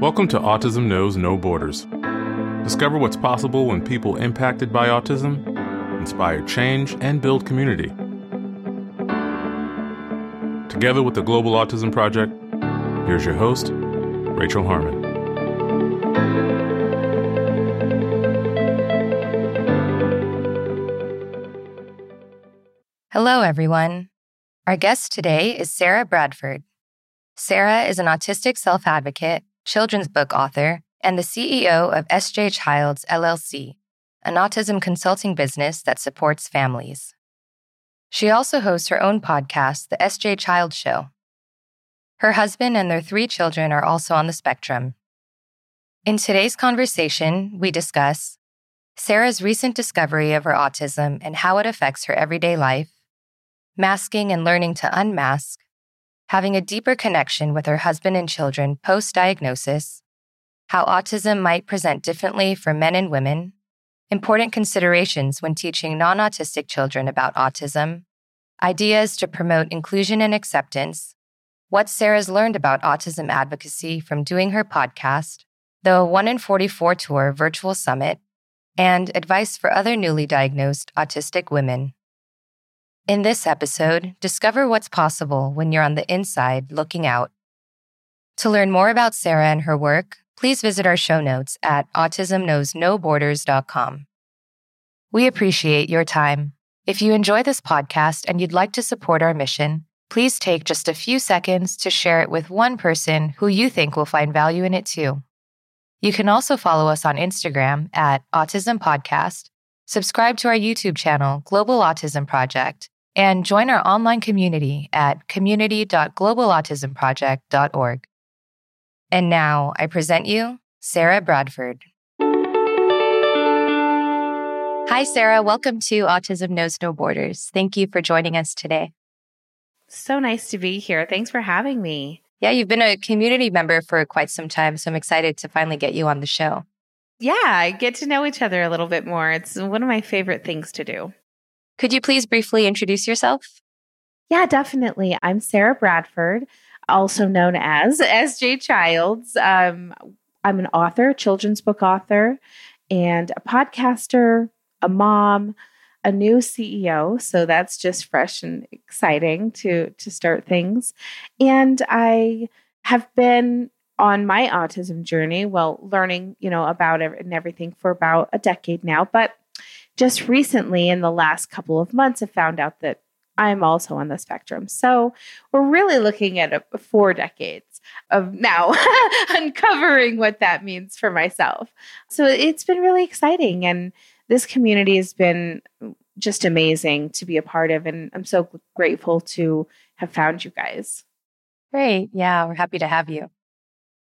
Welcome to Autism Knows No Borders. Discover what's possible when people impacted by autism inspire change and build community. Together with the Global Autism Project, here's your host, Rachel Harmon. Hello, everyone. Our guest today is Sarah Bradford. Sarah is an autistic self advocate, children's book author, and the CEO of SJ Childs LLC, an autism consulting business that supports families. She also hosts her own podcast, The SJ Child Show. Her husband and their three children are also on the spectrum. In today's conversation, we discuss Sarah's recent discovery of her autism and how it affects her everyday life, masking and learning to unmask, having a deeper connection with her husband and children post diagnosis, how autism might present differently for men and women, important considerations when teaching non autistic children about autism, ideas to promote inclusion and acceptance, what Sarah's learned about autism advocacy from doing her podcast, the 1 in 44 Tour virtual summit, and advice for other newly diagnosed autistic women. In this episode, discover what's possible when you're on the inside looking out. To learn more about Sarah and her work, please visit our show notes at autismknowsnoborders.com. We appreciate your time. If you enjoy this podcast and you'd like to support our mission, please take just a few seconds to share it with one person who you think will find value in it too. You can also follow us on Instagram at Autism Podcast, subscribe to our YouTube channel, Global Autism Project, and join our online community at community.globalautismproject.org. And now I present you Sarah Bradford. Hi, Sarah. Welcome to Autism Knows No Borders. Thank you for joining us today. So nice to be here. Thanks for having me. Yeah, you've been a community member for quite some time, so I'm excited to finally get you on the show. Yeah, get to know each other a little bit more. It's one of my favorite things to do. Could you please briefly introduce yourself? Yeah, definitely. I'm Sarah Bradford, also known as SJ Childs. Um, I'm an author, children's book author, and a podcaster, a mom, a new CEO. So that's just fresh and exciting to to start things. And I have been on my autism journey, well, learning, you know, about it and everything for about a decade now, but just recently in the last couple of months have found out that I'm also on the spectrum. So we're really looking at a, four decades of now uncovering what that means for myself. So it's been really exciting. And this community has been just amazing to be a part of. And I'm so grateful to have found you guys. Great. Yeah, we're happy to have you.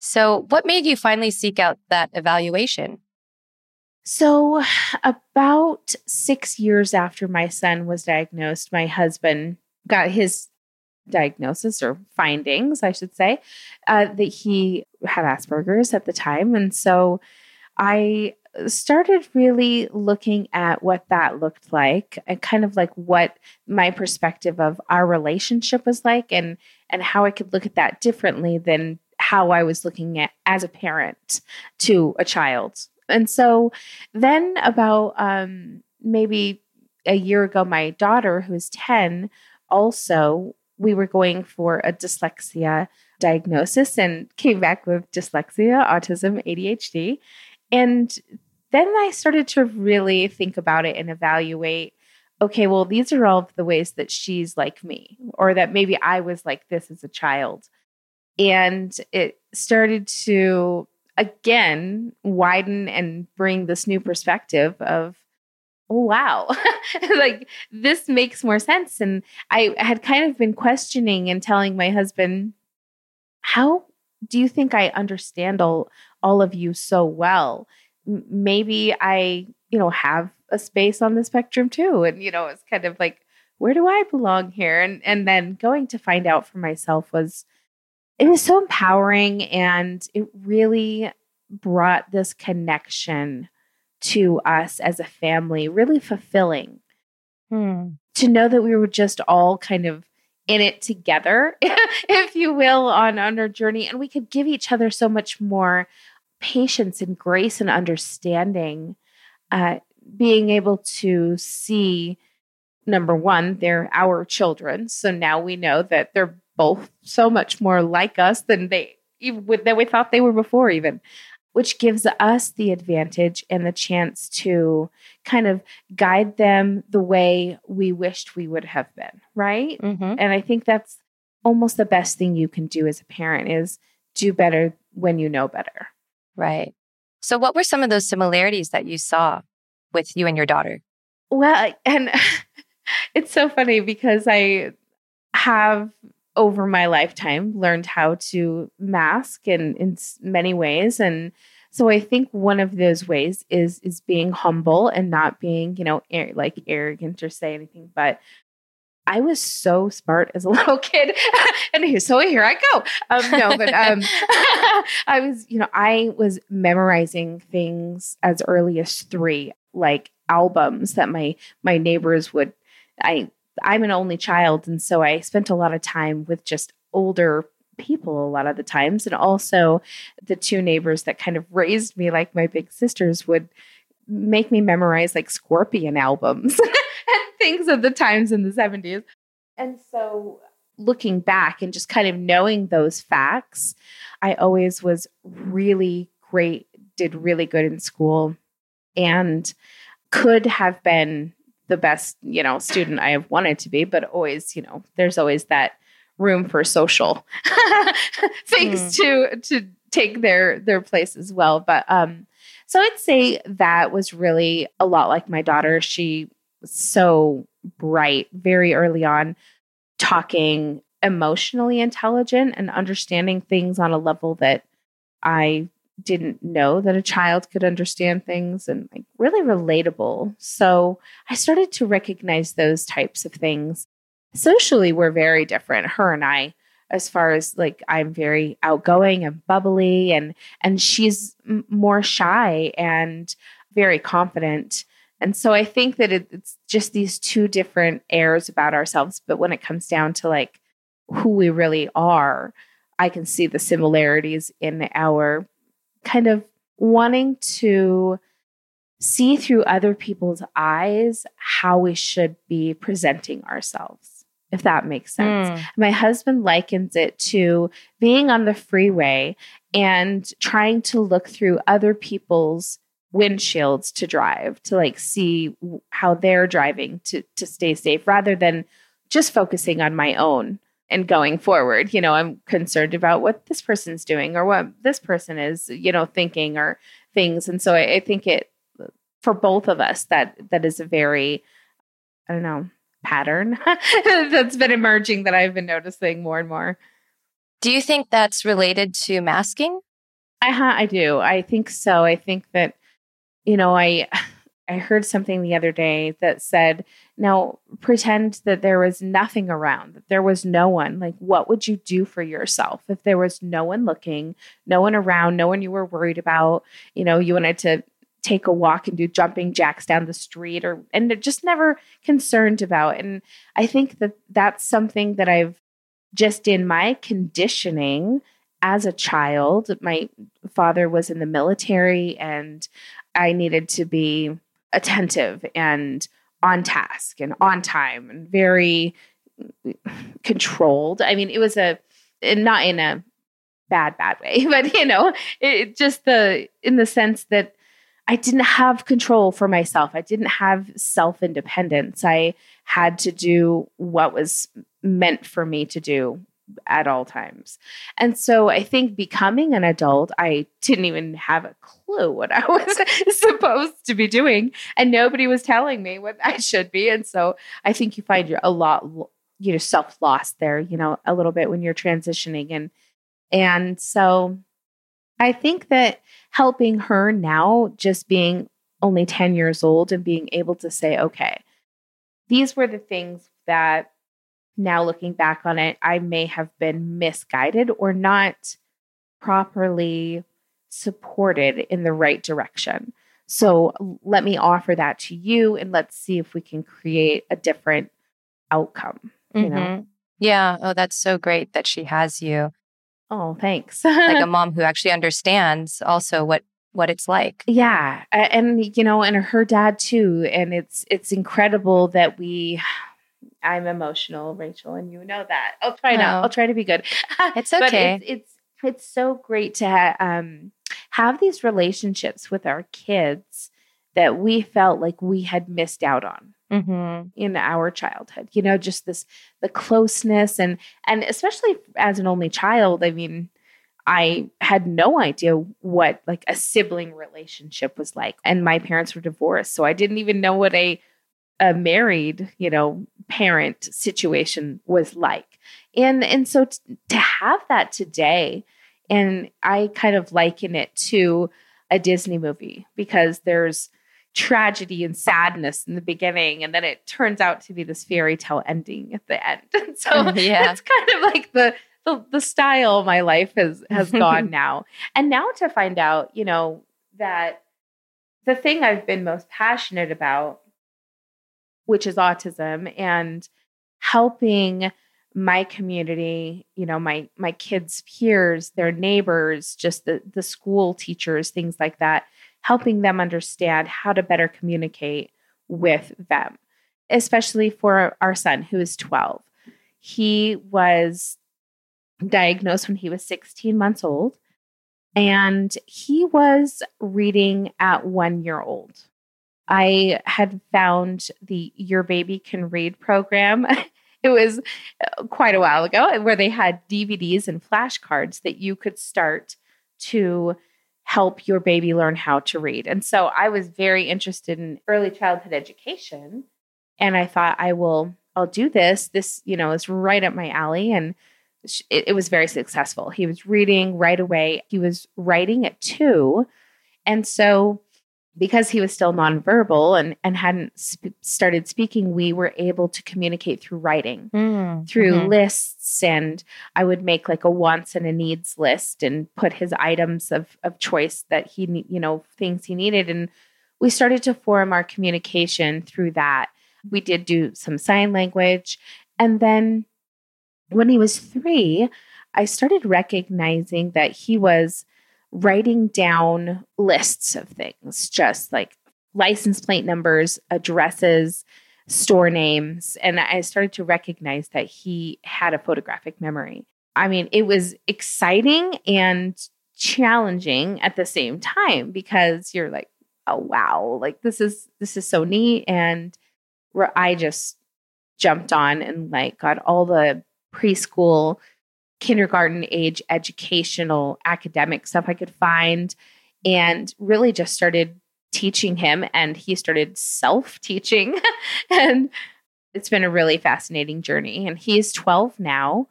So, what made you finally seek out that evaluation? So, about six years after my son was diagnosed, my husband got his diagnosis or findings, I should say, uh, that he had Asperger's at the time. And so I started really looking at what that looked like and kind of like what my perspective of our relationship was like and and how I could look at that differently than how I was looking at as a parent to a child and so then, about um, maybe a year ago, my daughter, who's 10, also, we were going for a dyslexia diagnosis and came back with dyslexia, autism, ADHD. And then I started to really think about it and evaluate okay, well, these are all the ways that she's like me, or that maybe I was like this as a child. And it started to again widen and bring this new perspective of oh wow. Like this makes more sense. And i had kind of been questioning and telling my husband how do you think i understand all all of you so well? M- maybe i you know have a space on the spectrum too. And you know it's kind of like where do i belong here? And and then going to find out for myself was it was so empowering and it really brought this connection to us as a family, really fulfilling. Hmm. To know that we were just all kind of in it together, if you will, on, on our journey. And we could give each other so much more patience and grace and understanding. Uh, being able to see number one, they're our children. So now we know that they're both so much more like us than they even than we thought they were before, even which gives us the advantage and the chance to kind of guide them the way we wished we would have been, right? Mm-hmm. And I think that's almost the best thing you can do as a parent is do better when you know better. Right. So what were some of those similarities that you saw with you and your daughter? Well, and it's so funny because I have over my lifetime learned how to mask in in many ways and so I think one of those ways is is being humble and not being, you know, ar- like arrogant or say anything, but I was so smart as a little kid, and so here I go. Um, no, but um, I was, you know, I was memorizing things as early as three, like albums that my my neighbors would. I I'm an only child, and so I spent a lot of time with just older people a lot of the times, and also the two neighbors that kind of raised me like my big sisters would make me memorize like Scorpion albums and things of the times in the 70s. And so looking back and just kind of knowing those facts, I always was really great, did really good in school, and could have been the best, you know, student I have wanted to be, but always, you know, there's always that room for social things mm. to to take their their place as well. But um so I'd say that was really a lot like my daughter. She was so bright very early on, talking emotionally intelligent and understanding things on a level that I didn't know that a child could understand things and like really relatable. So I started to recognize those types of things. Socially, we're very different, her and I, as far as like I'm very outgoing and bubbly and and she's m- more shy and very confident. And so I think that it, it's just these two different airs about ourselves. But when it comes down to like who we really are, I can see the similarities in our kind of wanting to see through other people's eyes how we should be presenting ourselves, if that makes sense. Mm. My husband likens it to being on the freeway and trying to look through other people's windshields to drive to like see how they're driving to to stay safe rather than just focusing on my own and going forward you know i'm concerned about what this person's doing or what this person is you know thinking or things. And so i, I think it for both of us that that is a very i don't know pattern that's been emerging that i've been noticing more and more. Do you think that's related to masking? Uh-huh, i do. I think so. I think that you know i I heard something the other day that said, now pretend that there was nothing around, that there was no one. Like, what would you do for yourself if there was no one looking, no one around, no one you were worried about? You know, you wanted to take a walk and do jumping jacks down the street or, and just never concerned about. And I think that that's something that I've just in my conditioning as a child. My father was in the military and I needed to be attentive and on task and on time and very controlled. I mean, it was a not in a bad bad way, but you know, it just the in the sense that I didn't have control for myself. I didn't have self independence. I had to do what was meant for me to do at all times. And so I think becoming an adult, I didn't even have a clue what I was supposed to be doing. And nobody was telling me what I should be. And so I think you find you're a lot, you know, self lost there, you know, a little bit when you're transitioning. And, and so I think that helping her now, just being only 10 years old and being able to say, okay, these were the things that now looking back on it, I may have been misguided or not properly supported in the right direction. So let me offer that to you and let's see if we can create a different outcome, you mm-hmm. know. Yeah. Oh, that's so great that she has you. Oh, thanks. like a mom who actually understands also what what it's like. Yeah, and you know, and her dad too. And it's it's incredible that we. I'm emotional, Rachel, and you know that. I'll try no. not. I'll try to be good. It's okay. it's, it's it's so great to ha- um, have these relationships with our kids that we felt like we had missed out on mm-hmm. in our childhood. You know, just this the closeness and and especially as an only child. I mean, I had no idea what like a sibling relationship was like. And my parents were divorced. So I didn't even know what a a married, you know, parent situation was like. And and so t- to have that today and I kind of liken it to a Disney movie because there's tragedy and sadness in the beginning and then it turns out to be this fairy tale ending at the end. And so yeah. it's kind of like the the, the style my life has has gone now. And now to find out, you know, that the thing I've been most passionate about, which is autism and helping my community, you know, my my kids' peers, their neighbors, just the the school teachers, things like that, helping them understand how to better communicate with them, especially for our son who is 12. He was diagnosed when he was 16 months old. And he was reading at one year old. I had found the Your Baby Can Read program. it was uh, quite a while ago where they had DVDs and flashcards that you could start to help your baby learn how to read. And so I was very interested in early childhood education. And I thought, I will, I'll do this. This, you know, is right up my alley. And it, it was very successful. He was reading right away. He was writing at two. And so, because he was still nonverbal and, and hadn't sp- started speaking, we were able to communicate through writing, mm, through mm-hmm. lists. And I would make like a wants and a needs list and put his items of, of choice that he, you know, things he needed. And we started to form our communication through that. We did do some sign language. And then when he was three, I started recognizing that he was writing down lists of things, just like license plate numbers, addresses, store names. And I started to recognize that he had a photographic memory. I mean, it was exciting and challenging at the same time because you're like, oh wow, like this is this is so neat. And I just jumped on and like got all the preschool, kindergarten age educational academic stuff I could find and really just started teaching him and he started self-teaching and it's been a really fascinating journey and he's 12 now.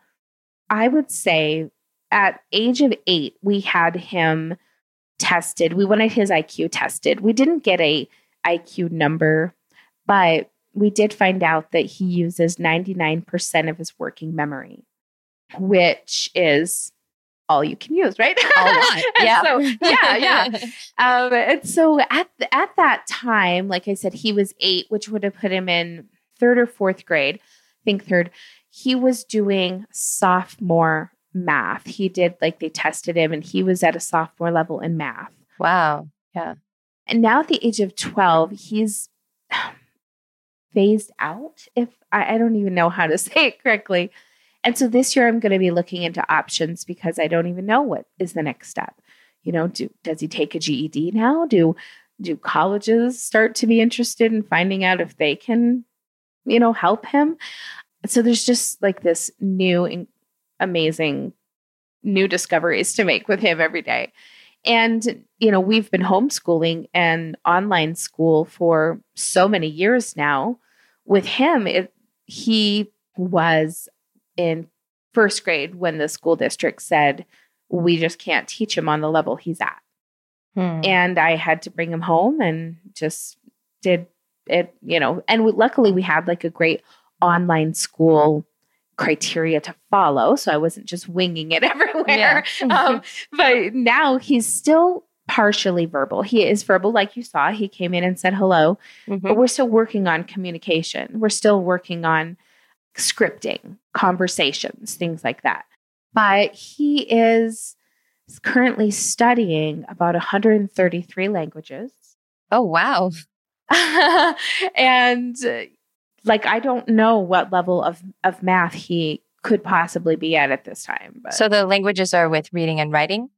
I would say at age of 8 we had him tested. We wanted his IQ tested. We didn't get a IQ number, but we did find out that he uses 99% of his working memory, which is all you can use, right? Yeah. so, yeah, yeah. Um, and so at, at that time, like I said, he was eight, which would have put him in third or fourth grade. I think third. He was doing sophomore math. He did like they tested him and he was at a sophomore level in math. Wow. Yeah. And now at the age of 12, he's phased out if I, I don't even know how to say it correctly and so this year i'm going to be looking into options because i don't even know what is the next step. You know do, does he take a ged now? Do do colleges start to be interested in finding out if they can you know help him? So there's just like this new amazing new discoveries to make with him every day. And, you know, we've been homeschooling and online school for so many years now. With him, it, he was in first grade when the school district said, we just can't teach him on the level he's at. Hmm. And I had to bring him home and just did it, you know, and we, luckily we had like a great online school criteria to follow. So I wasn't just winging it everywhere. Yeah. um, but now he's still partially verbal. He is verbal, like you saw. He came in and said hello, mm-hmm. but we're still working on communication. We're still working on scripting conversations, things like that. But he is currently studying about 133 languages. Oh, wow. and uh, like I don't know what level of of math he could possibly be at at this time. But so the languages are with reading and writing.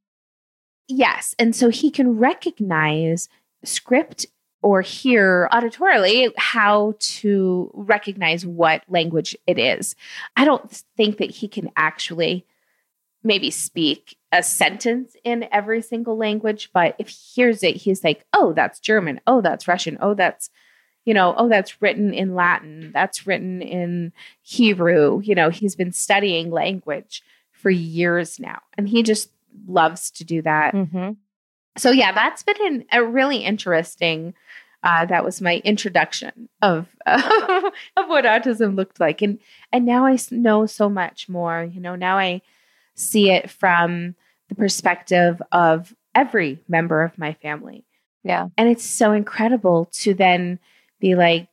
Yes, and so he can recognize script or hear auditorily how to recognize what language it is. I don't think that he can actually maybe speak a sentence in every single language, but if he hears it, he's like, oh, that's German. Oh, that's Russian. Oh, that's, you know, oh, that's written in Latin. That's written in Hebrew. You know, he's been studying language for years now, and he just loves to do that. Mm-hmm. So, yeah, that's been an, a really interesting. Uh, that was my introduction of uh, of what autism looked like, and and now I know so much more. You know, now I see it from the perspective of every member of my family. Yeah. And it's so incredible to then be like,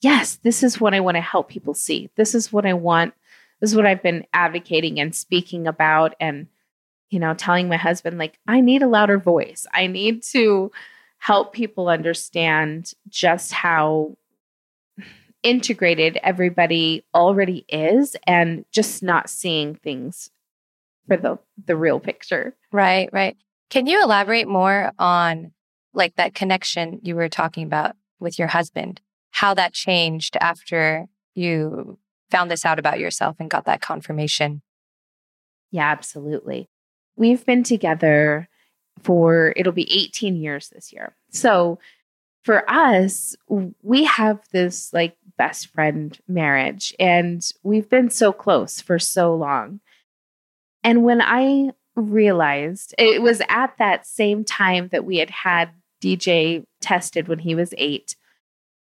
yes, this is what I want to help people see. This is what I want. This is what I've been advocating and speaking about and you know, telling my husband like I need a louder voice. I need to help people understand just how integrated everybody already is and just not seeing things for the the real picture. Right, right. Can you elaborate more on like that connection you were talking about with your husband? How that changed after you found this out about yourself and got that confirmation? Yeah, absolutely. We've been together for it'll be 18 years this year. So for us, we have this like best friend marriage and we've been so close for so long. And when I realized it was at that same time that we had had DJ tested when he was eight,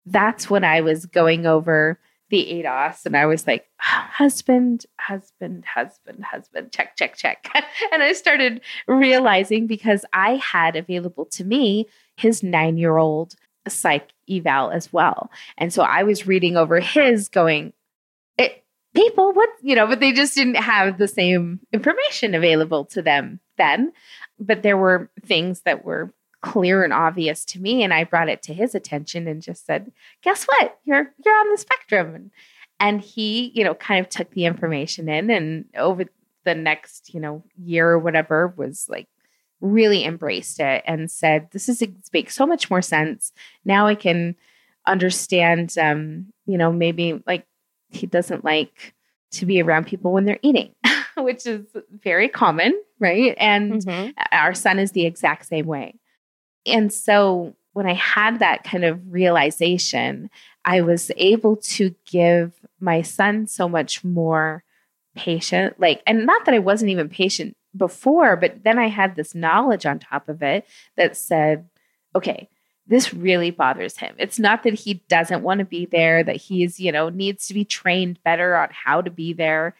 that's when I was going over the ADOS and I was like, ah, husband, husband, husband, husband, check, check, check. and I started realizing because I had available to me his nine year old psych eval as well. And so I was reading over his going, eh, people what you know but they just didn't have the same information available to them then but there were things that were clear and obvious to me and i brought it to his attention and just said guess what you're you're on the spectrum and, and he you know kind of took the information in and over the next you know year or whatever was like really embraced it and said this is it makes so much more sense now i can understand um you know maybe like he doesn't like to be around people when they're eating, which is very common, right? And mm-hmm. our son is the exact same way. And so when I had that kind of realization, I was able to give my son so much more patient, like, and not that I wasn't even patient before, but then I had this knowledge on top of it that said, okay, this really bothers him. It's not that he doesn't want to be there, that he's, you know, needs to be trained better on how to be there.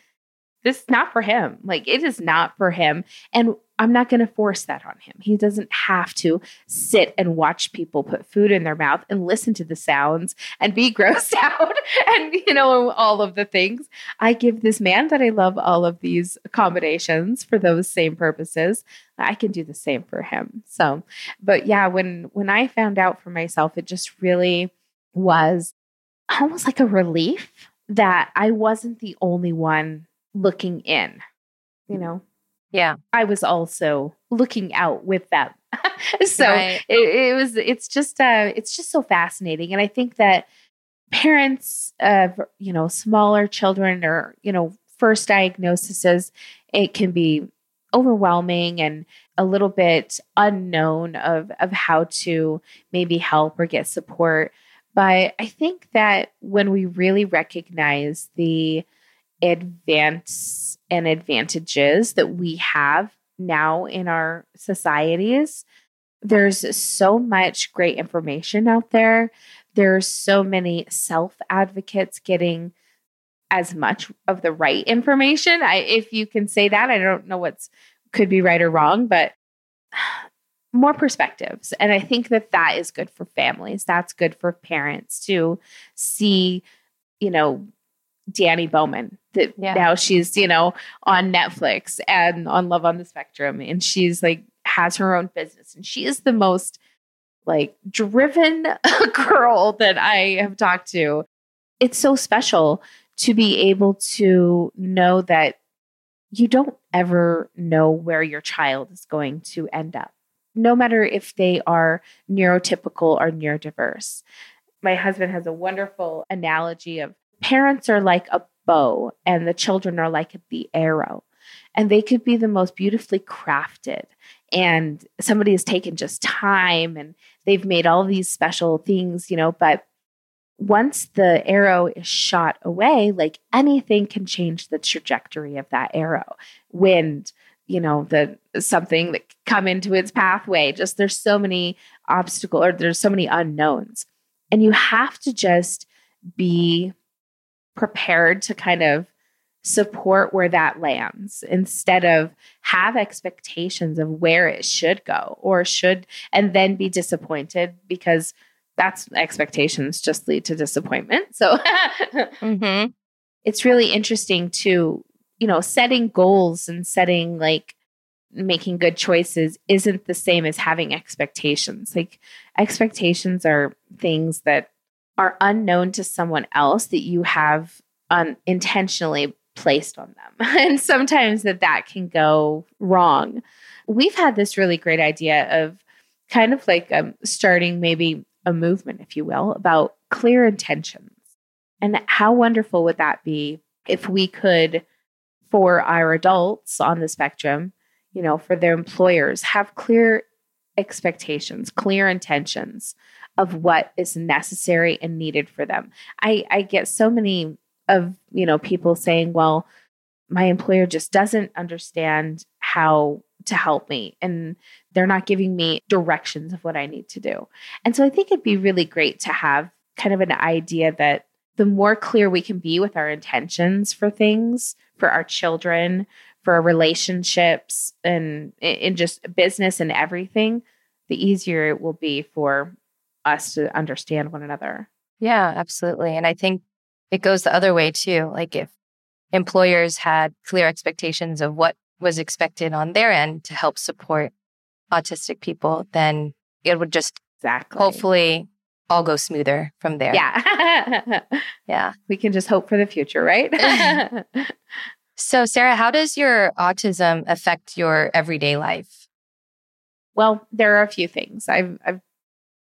This is not for him. Like it is not for him. And I'm not going to force that on him. He doesn't have to sit and watch people put food in their mouth and listen to the sounds and be grossed out and, you know, all of the things. I give this man that I love all of these accommodations for those same purposes. I can do the same for him. So, but yeah, when when I found out for myself, it just really was almost like a relief that I wasn't the only one looking in, you know? Yeah. I was also looking out with them. so right. it, it, was, it's just, uh, it's just so fascinating. And I think that parents of, you know, smaller children or, you know, first diagnoses, it can be overwhelming and a little bit unknown of, of how to maybe help or get support. But I think that when we really recognize the advance and advantages that we have now in our societies. There's so much great information out there. There's so many self advocates getting as much of the right information. I, if you can say that, I don't know what's could be right or wrong, but more perspectives. And I think that that is good for families. That's good for parents to see, you know, Dani Bowman. That Yeah. now she's, you know, on Netflix and on Love on the Spectrum. And she's like has her own business. And she is the most like driven girl that I have talked to. It's so special to be able to know that you don't ever know where your child is going to end up, no matter if they are neurotypical or neurodiverse. My husband has a wonderful analogy of parents are like a bow and the children are like the arrow. And they could be the most beautifully crafted. And somebody has taken just time and they've made all these special things, you know, but once the arrow is shot away, like anything can change the trajectory of that arrow. Wind, you know, the something that come into its pathway. Just there's so many obstacle or there's so many unknowns. And you have to just be prepared to kind of support where that lands instead of have expectations of where it should go or should and then be disappointed because that's expectations just lead to disappointment. So Mm-hmm. it's really interesting to, you know, setting goals and setting like making good choices isn't the same as having expectations. Like expectations are things that are unknown to someone else that you have unintentionally placed on them. and sometimes that that can go wrong. We've had this really great idea of kind of like um, starting maybe a movement, if you will, about clear intentions. And how wonderful would that be if we could, for our adults on the spectrum, you know, for their employers, have clear expectations, clear intentions of what is necessary and needed for them. I, I get so many of, you know, people saying, well, my employer just doesn't understand how to help me and they're not giving me directions of what I need to do. And so I think it'd be really great to have kind of an idea that the more clear we can be with our intentions for things, for our children, for our relationships, and in just business and everything, the easier it will be for us to understand one another. Yeah, absolutely. And I think it goes the other way too. Like if employers had clear expectations of what was expected on their end to help support autistic people, then it would just Exactly. hopefully all go smoother from there. Yeah. Yeah. we can just hope for the future, right? So, Sarah, how does your autism affect your everyday life? well, there are a few things. I've, I'm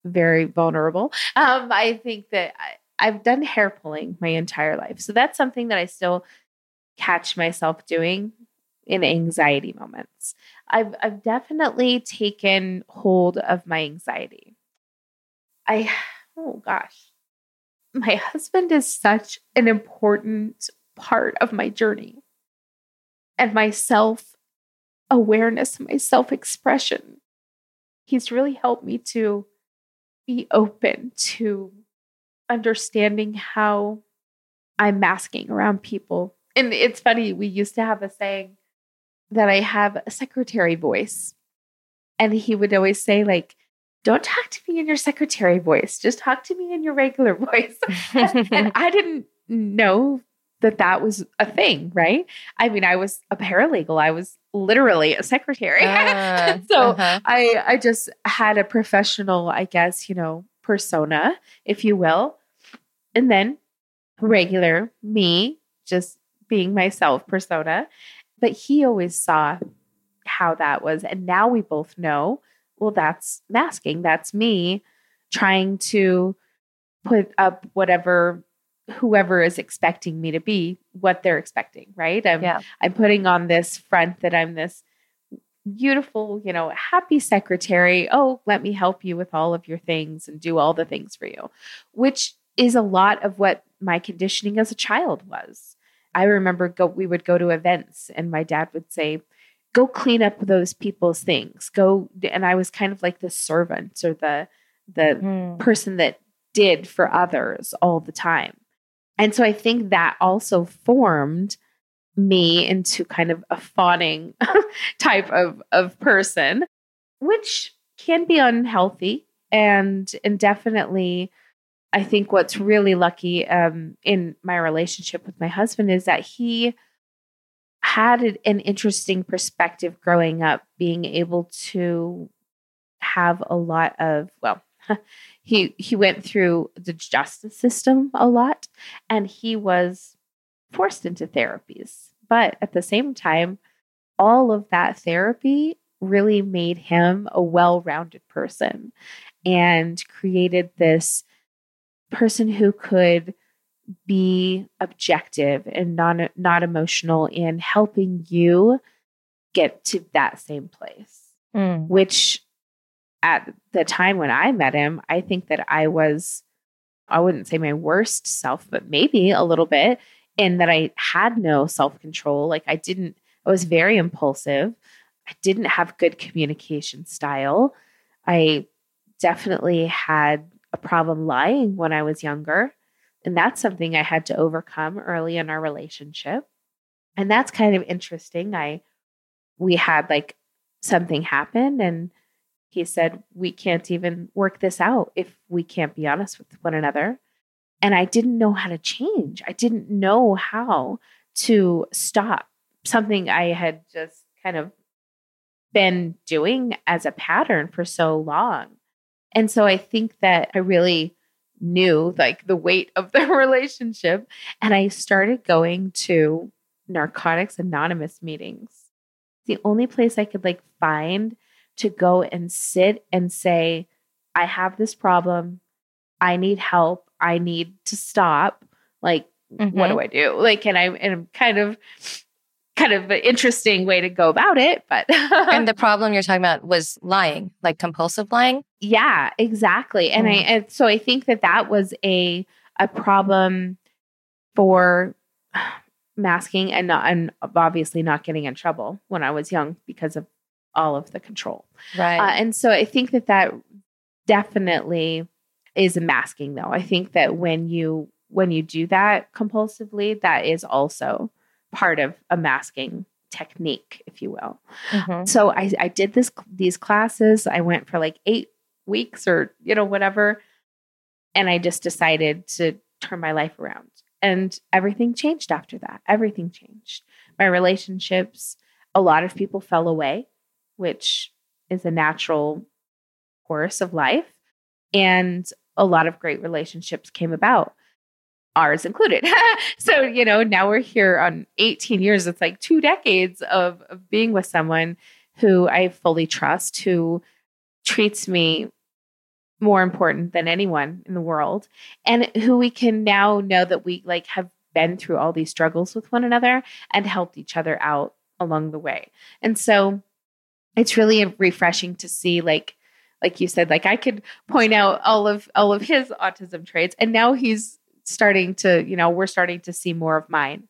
very vulnerable. Um, I think that I, I've done hair pulling my entire life. So that's something that I still catch myself doing in anxiety moments. I've, I've definitely taken hold of my anxiety. I, oh gosh, my husband is such an important part of my journey and my self awareness, my self expression. He's really helped me to be open to understanding how I'm masking around people. And it's funny, we used to have a saying that I have a secretary voice. And he would always say, like, don't talk to me in your secretary voice. Just talk to me in your regular voice. and I didn't know that that was a thing, right? I mean, I was a paralegal. I was literally a secretary. Ah, so uh-huh. I I just had a professional, I guess, you know, persona, if you will. And then regular me, just being myself persona. But he always saw how that was. And now we both know, well, that's masking. That's me trying to put up whatever whoever is expecting me to be what they're expecting, right? I'm Yeah. I'm putting on this front that I'm this beautiful, you know, happy secretary. Oh, let me help you with all of your things and do all the things for you, which is a lot of what my conditioning as a child was. I remember go we would go to events and my dad would say, "Go clean up those people's things." Go and I was kind of like the servant or the the Mm. person that did for others all the time. And so I think that also formed me into kind of a fawning type of, of person, which can be unhealthy and and definitely I think what's really lucky um, in my relationship with my husband is that he had an interesting perspective growing up, being able to have a lot of well, he he went through the justice system a lot, and he was forced into therapies. But at the same time, all of that therapy really made him a well-rounded person and created this person who could be objective and not not emotional in helping you get to that same place mm. which at the time when i met him i think that i was i wouldn't say my worst self but maybe a little bit in that i had no self-control like i didn't i was very impulsive i didn't have good communication style i definitely had a problem lying when I was younger. And that's something I had to overcome early in our relationship. And that's kind of interesting. I we had like something happen and he said we can't even work this out if we can't be honest with one another. And I didn't know how to change. I didn't know how to stop something I had just kind of been doing as a pattern for so long. And so I think that I really knew like the weight of the relationship. And I started going to Narcotics Anonymous meetings. The only place I could like find to go and sit and say, I have this problem. I need help. I need to stop. Like, mm-hmm. what do I do? Like, and I and I'm kind of kind of an interesting way to go about it. But and the problem you're talking about was lying, like compulsive lying. Yeah, exactly. And mm. I and so I think that that was a a problem for masking and not and obviously not getting in trouble when I was young because of all of the control. Right. Uh, and so I think that that definitely is a masking though. I think that when you when you do that compulsively, that is also part of a masking technique, if you will. Mm-hmm. So I, I did this these classes. I went for like eight weeks or you know whatever, and I just decided to turn my life around. And everything changed after that. Everything changed. My relationships, a lot of people fell away, which is a natural course of life. And a lot of great relationships came about ours included. so, you know, now we're here on 18 years. It's like two decades of, of being with someone who I fully trust, who treats me more important than anyone in the world, and who we can now know that we like have been through all these struggles with one another and helped each other out along the way. And so it's really refreshing to see like like you said like I could point out all of all of his autism traits and now he's starting to, you know, we're starting to see more of mine.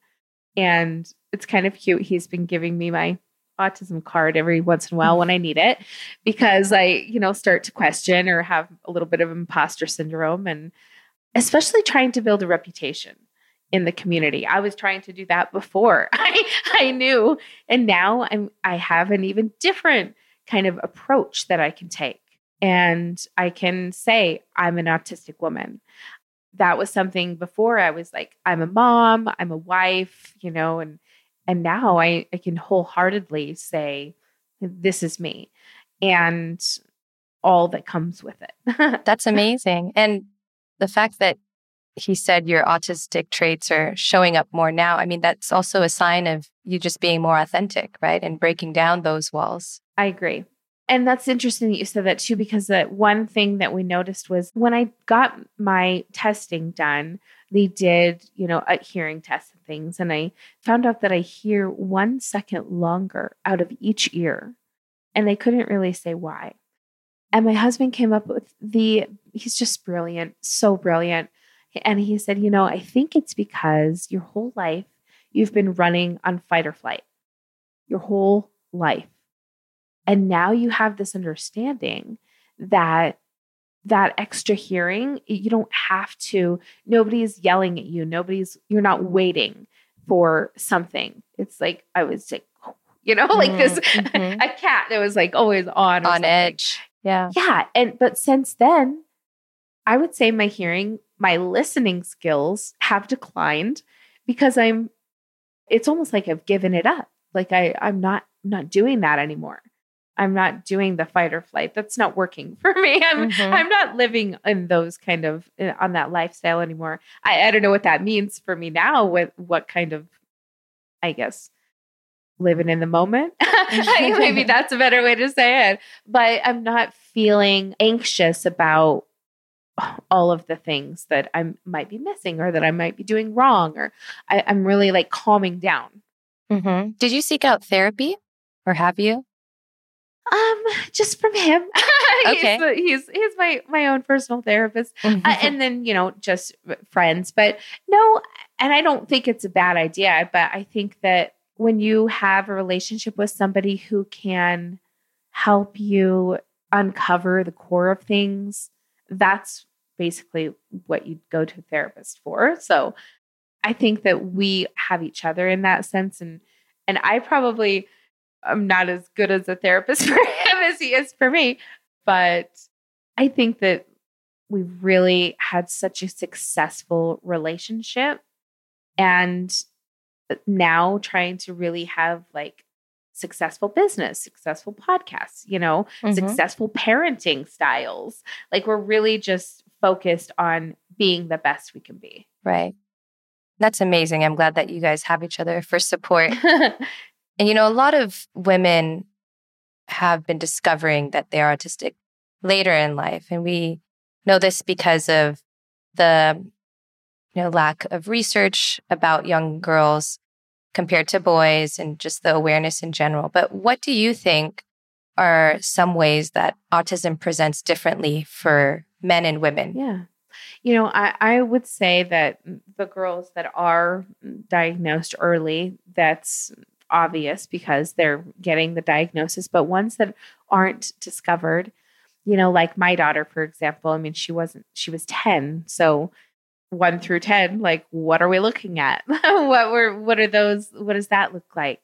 And it's kind of cute. He's been giving me my autism card every once in a while when I need it because I, you know, start to question or have a little bit of imposter syndrome and especially trying to build a reputation in the community. I was trying to do that before I, I knew. And now I'm I have an even different kind of approach that I can take. And I can say, I'm an autistic woman that was something before I was like, I'm a mom, I'm a wife, you know, and and now I, I can wholeheartedly say, this is me and all that comes with it. That's amazing. And the fact that he said your autistic traits are showing up more now, I mean, that's also a sign of you just being more authentic, right? And breaking down those walls. I agree. And that's interesting that you said that too, because the one thing that we noticed was when I got my testing done, they did, you know, a hearing test and things. And I found out that I hear one second longer out of each ear. And they couldn't really say why. And my husband came up with the, he's just brilliant, so brilliant. And he said, you know, I think it's because your whole life you've been running on fight or flight, your whole life and now you have this understanding that that extra hearing, you don't have to, nobody's yelling at you. Nobody's, you're not waiting for something. It's like, I was like, you know, like this, mm-hmm. a cat that was like always on, on something. edge. Yeah. Yeah. And, but since then, I would say my hearing, my listening skills have declined because I'm it's almost like I've given it up. Like I I'm not not doing that anymore. I'm not doing the fight or flight. That's not working for me. I'm mm-hmm. I'm not living in those kind of uh, on that lifestyle anymore. I, I don't know what that means for me now. With what kind of, I guess, living in the moment. Maybe that's a better way to say it. But I'm not feeling anxious about all of the things that I might be missing or that I might be doing wrong, or I, am really like calming down. Mm-hmm. Did you seek out therapy, or have you? Um, just from him. okay. he's, he's, he's my my own personal therapist, uh, mm-hmm. uh, and then you know just friends. But no, and I don't think it's a bad idea. But I think that when you have a relationship with somebody who can help you uncover the core of things, that's basically what you go to a therapist for. So I think that we have each other in that sense, and and I probably I'm not as good as a therapist for him as he is for me. But I think that we've really had such a successful relationship. And now trying to really have like successful business, successful podcasts, you know, mm-hmm. successful parenting styles. Like we're really just focused on being the best we can be. Right. That's amazing. I'm glad that you guys have each other for support. And, you know, a lot of women have been discovering that they are autistic later in life. And we know this because of the, you know, lack of research about young girls compared to boys and just the awareness in general. But what do you think are some ways that autism presents differently for men and women? Yeah. You know, I, I would say that the girls that are diagnosed early, that's obvious because they're getting the diagnosis, but ones that aren't discovered, you know, like my daughter, for example, I mean, she wasn't, she was 10. So one through 10, like, what are we looking at? what were, what are those, what does that look like?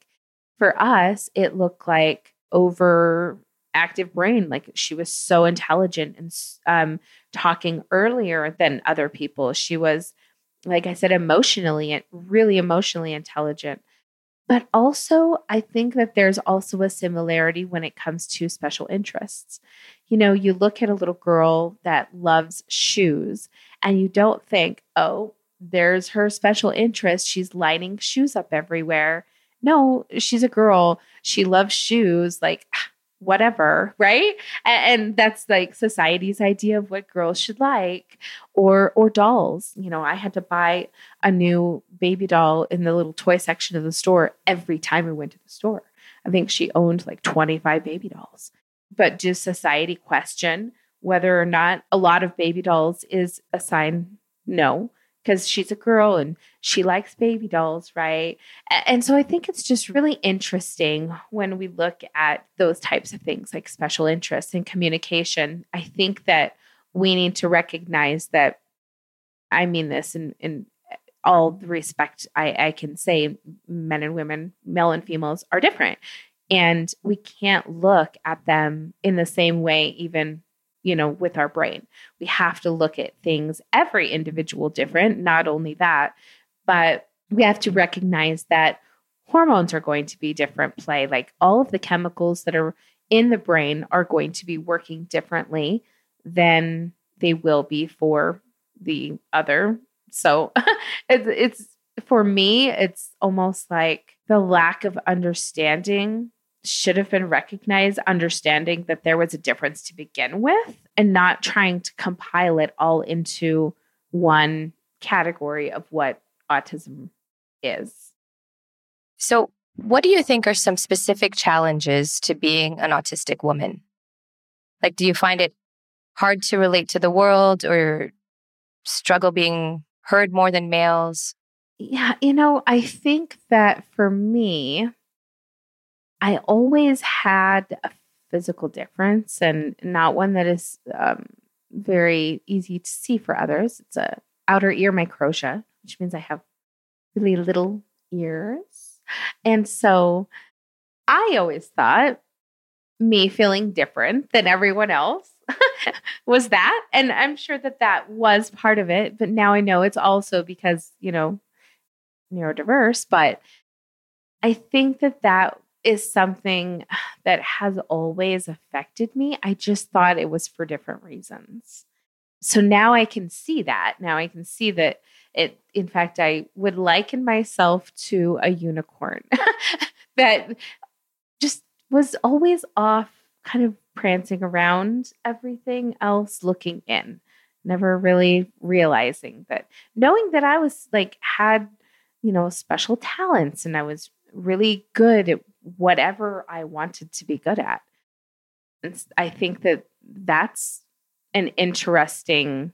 For us, it looked like over active brain. Like she was so intelligent and um, talking earlier than other people. She was, like I said, emotionally, really emotionally intelligent. But also, I think that there's also a similarity when it comes to special interests. You know, you look at a little girl that loves shoes and you don't think, oh, there's her special interest. She's lining shoes up everywhere. No, she's a girl. She loves shoes. Like, ah, whatever, right? And, and, that's like society's idea of what girls should like or or dolls. You know, I had to buy a new baby doll in the little toy section of the store every time we went to the store. I think she owned like 25 baby dolls. But does society question whether or not a lot of baby dolls is a sign no because she's a girl and she likes baby dolls, right? And so I think it's just really interesting when we look at those types of things like special interests and communication. I think that we need to recognize that I mean this in, in all the respect I, I can say men and women, male and females are different. And we can't look at them in the same way, even you know, with our brain. We have to look at things, every individual different, not only that, but we have to recognize that hormones are going to be different play. Like all of the chemicals that are in the brain are going to be working differently than they will be for the other. So it's, it's for me, it's almost like the lack of understanding should have been recognized, understanding that there was a difference to begin with, and not trying to compile it all into one category of what autism is. So, what do you think are some specific challenges to being an autistic woman? Like, do you find it hard to relate to the world or struggle being heard more than males? Yeah, you know, I think that for me, I always had a physical difference and not one that is um, very easy to see for others. It's a outer ear microtia, which means I have really little ears. And so I always thought me feeling different than everyone else was that. And I'm sure that that was part of it. But now I know it's also because, you know, neurodiverse. But I think that that is something that has always affected me. I just thought it was for different reasons. So now I can see that. Now I can see that it, in fact, I would liken myself to a unicorn that just was always off, kind of prancing around everything else, looking in, never really realizing that, knowing that I was like, had, you know, special talents and I was really good at whatever I wanted to be good at. And I think that that's an interesting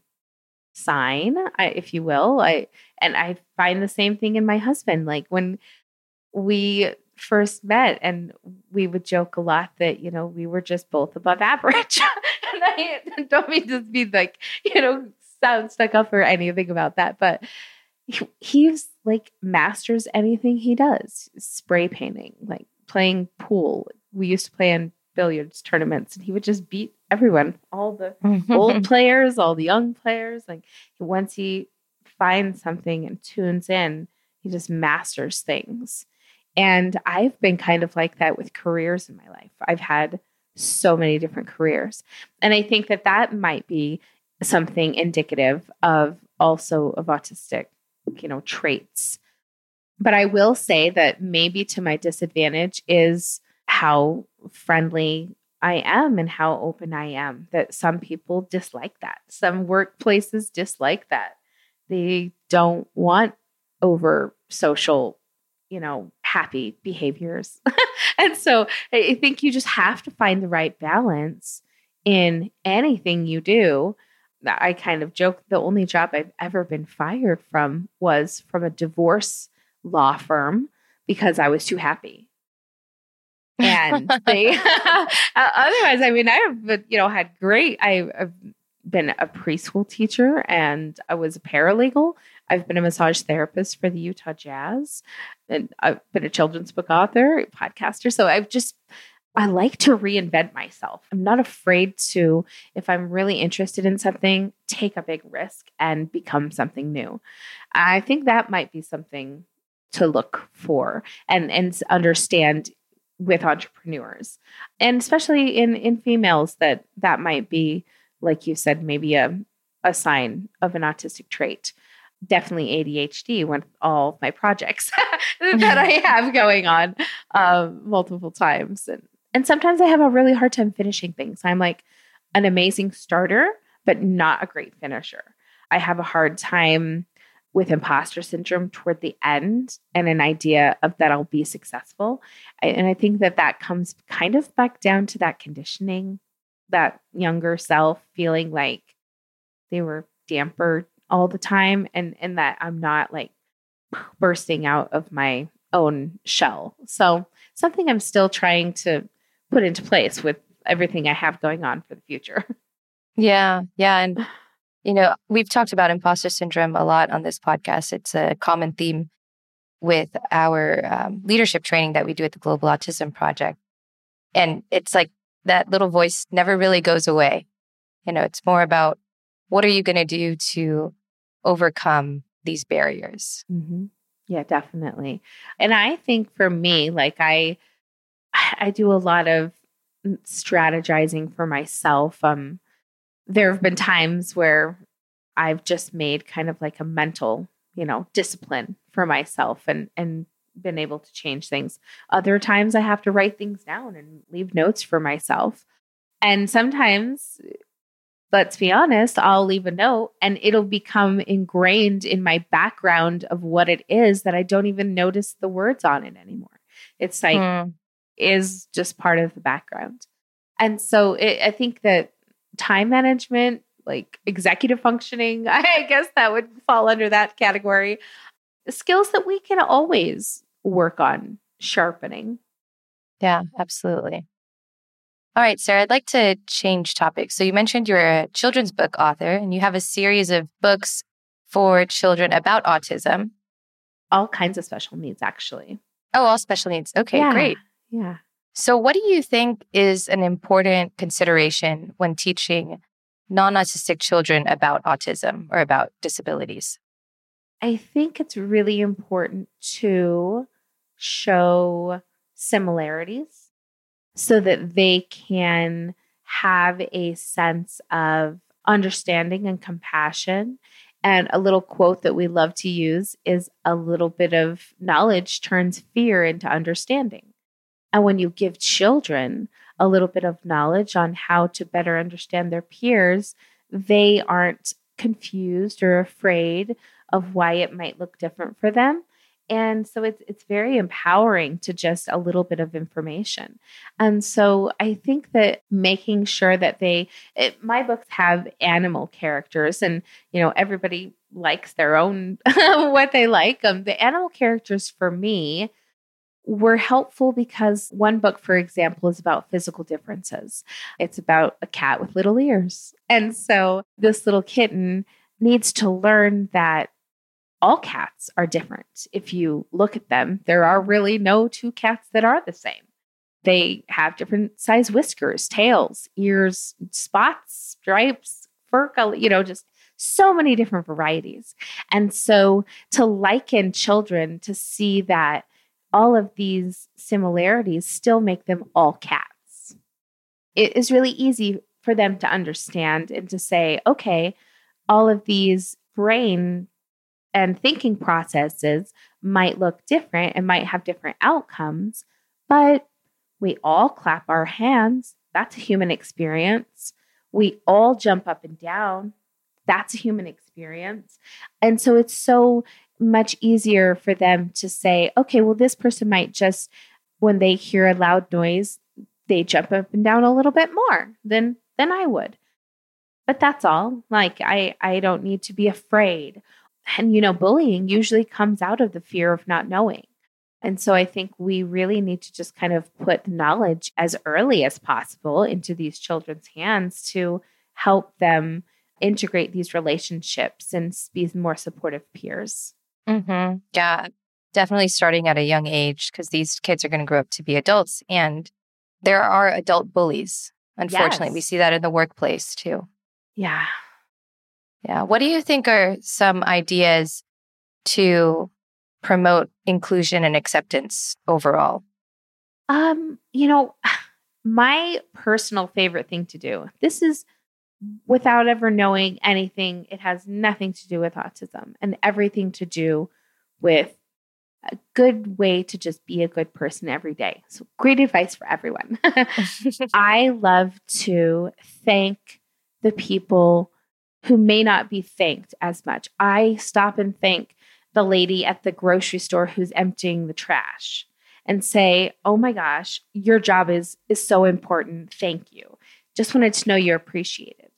sign, if you will. I and I find the same thing in my husband. Like when we first met, and we would joke a lot that you know we were just both above average. and I don't mean to be like you know sound stuck up or anything about that, but he, he's like masters anything he does. Spray painting, like playing pool. We used to play in billiards tournaments, and he would just beat everyone, all the old players, all the young players. Like once he finds something and tunes in, he just masters things. And I've been kind of like that with careers in my life. I've had so many different careers. And I think that that might be something indicative of also of autistic, you know, traits. But I will say that maybe to my disadvantage is how friendly I am and how open I am. That some people dislike that. Some workplaces dislike that. They don't want over social, you know, happy behaviors. and so I think you just have to find the right balance in anything you do. I kind of joke the only job I've ever been fired from was from a divorce law firm because I was too happy. And they uh, otherwise i mean i've you know had great I, i've been a preschool teacher and i was a paralegal. I've been a massage therapist for the utah jazz. And i've been a children's book author podcaster. So i've just i like to reinvent myself. I'm not afraid to if i'm really interested in something take a big risk and become something new. I think that might be something to look for and and understand with entrepreneurs. And especially in in females that that might be like you said maybe a a sign of an autistic trait. Definitely adhd with all my projects that i have going on um, multiple times. And and sometimes i have a really hard time finishing things. I'm like an amazing starter but not a great finisher. I have a hard time with imposter syndrome toward the end and an idea of that I'll be successful. And I think that that comes kind of back down to that conditioning, that younger self feeling like they were damper all the time and and that I'm not like bursting out of my own shell. So something I'm still trying to put into place with everything I have going on for the future. Yeah, yeah, and you know, we've talked about imposter syndrome a lot on this podcast. It's a common theme with our um, leadership training that we do at the Global Autism Project. And it's like that little voice never really goes away. You know, it's more about what are you going to do to overcome these barriers? Mm-hmm. Yeah, definitely. And I think for me, like I, I do a lot of strategizing for myself. Um, there have been times where I've just made kind of like a mental, you know, discipline for myself and and been able to change things. Other times I have to write things down and leave notes for myself. And sometimes let's be honest, I'll leave a note and it'll become ingrained in my background of what it is that I don't even notice the words on it anymore. It's like hmm. is just part of the background. And so it, I think that time management, like executive functioning, I guess that would fall under that category. Skills that we can always work on sharpening. Yeah, absolutely. All right, Sarah, I'd like to change topics. So you mentioned you're a children's book author and you have a series of books for children about autism. All kinds of special needs, actually. Oh, all special needs. Okay, yeah, great. Yeah. So, what do you think is an important consideration when teaching non autistic children about autism or about disabilities? I think it's really important to show similarities so that they can have a sense of understanding and compassion. And a little quote that we love to use is a little bit of knowledge turns fear into understanding. And when you give children a little bit of knowledge on how to better understand their peers, they aren't confused or afraid of why it might look different for them. And so it's it's very empowering to just a little bit of information. And so I think that making sure that they it, my books have animal characters and you know everybody likes their own what they like. Um the animal characters for me were helpful because one book, for example, is about physical differences. It's about a cat with little ears. And so this little kitten needs to learn that all cats are different. If you look at them, there are really no two cats that are the same. They have different size whiskers, tails, ears, spots, stripes, fur color, you know, just so many different varieties. And so to liken children to see that all of these similarities still make them all cats. It is really easy for them to understand and to say, okay, all of these brain and thinking processes might look different and might have different outcomes, but we all clap our hands. That's a human experience. We all jump up and down. That's a human experience. And so it's so much easier for them to say, okay, well, this person might just, when they hear a loud noise, they jump up and down a little bit more than than I would. But that's all. Like I I don't need to be afraid. And you know, bullying usually comes out of the fear of not knowing. And so I think we really need to just kind of put knowledge as early as possible into these children's hands to help them integrate these relationships and be more supportive peers. Mm-hmm. Yeah, definitely starting at a young age because these kids are going to grow up to be adults. And there are adult bullies. Unfortunately, yes. we see that in the workplace too. Yeah. Yeah. What do you think are some ideas to promote inclusion and acceptance overall? Um, you know, my personal favorite thing to do. This is without ever knowing anything. It has nothing to do with autism and everything to do with a good way to just be a good person every day. So, great advice for everyone. I love to thank the people who may not be thanked as much. I stop and thank the lady at the grocery store who's emptying the trash and say, "Oh my gosh, your job is is so important. Thank you." Just wanted to know you're appreciated.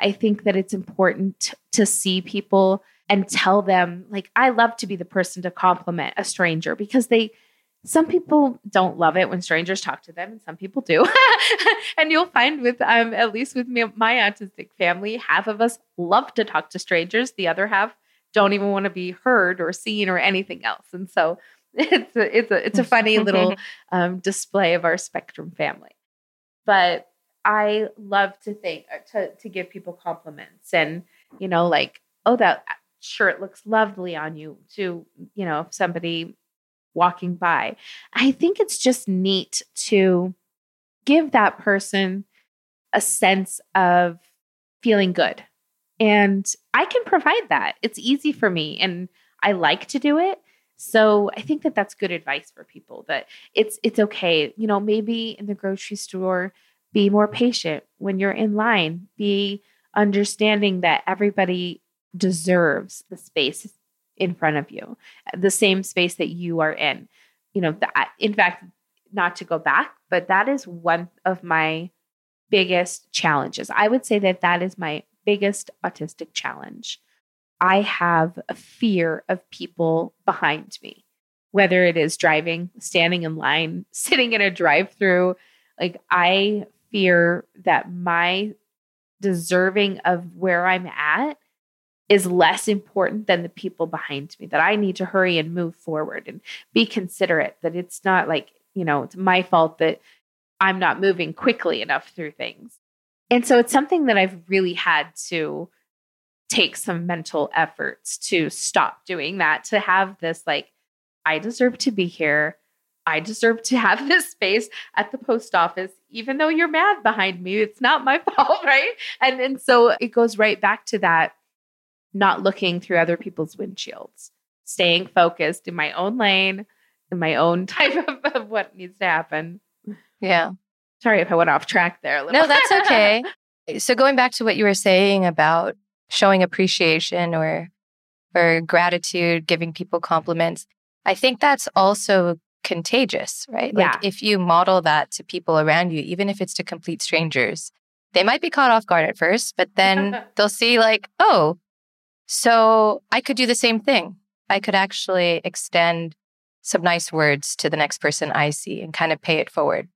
I think that it's important to see people and tell them, like, I love to be the person to compliment a stranger because they, some people don't love it when strangers talk to them, and some people do. and you'll find with, um, at least with me, my autistic family, half of us love to talk to strangers, the other half don't even want to be heard or seen or anything else. And so it's a, it's a, it's a funny little um, display of our spectrum family. But I love to think uh, to to give people compliments and you know like oh that shirt looks lovely on you to you know somebody walking by. I think it's just neat to give that person a sense of feeling good. And I can provide that. It's easy for me and I like to do it. So I think that that's good advice for people that it's it's okay. You know, maybe in the grocery store be more patient when you're in line. Be understanding that everybody deserves the space in front of you, the same space that you are in. You know, that, in fact, not to go back, but that is one of my biggest challenges. I would say that that is my biggest autistic challenge. I have a fear of people behind me, whether it is driving, standing in line, sitting in a drive through. Like, I fear that my deserving of where I'm at is less important than the people behind me, that I need to hurry and move forward and be considerate, that it's not like, you know, it's my fault that I'm not moving quickly enough through things. And so it's something that I've really had to take some mental efforts to stop doing that, to have this like, I deserve to be here. I deserve to have this space at the post office, even though you're mad behind me. It's not my fault, right? And and so it goes right back to that not looking through other people's windshields, staying focused in my own lane, in my own type of, of what needs to happen. Yeah. Sorry if I went off track there. No, that's okay. so going back to what you were saying about showing appreciation or or gratitude, giving people compliments, I think that's also contagious, right? Like if you model that to people around you, even if it's to complete strangers, they might be caught off guard at first, but then they'll see like, oh, so I could do the same thing. I could actually extend some nice words to the next person I see and kind of pay it forward.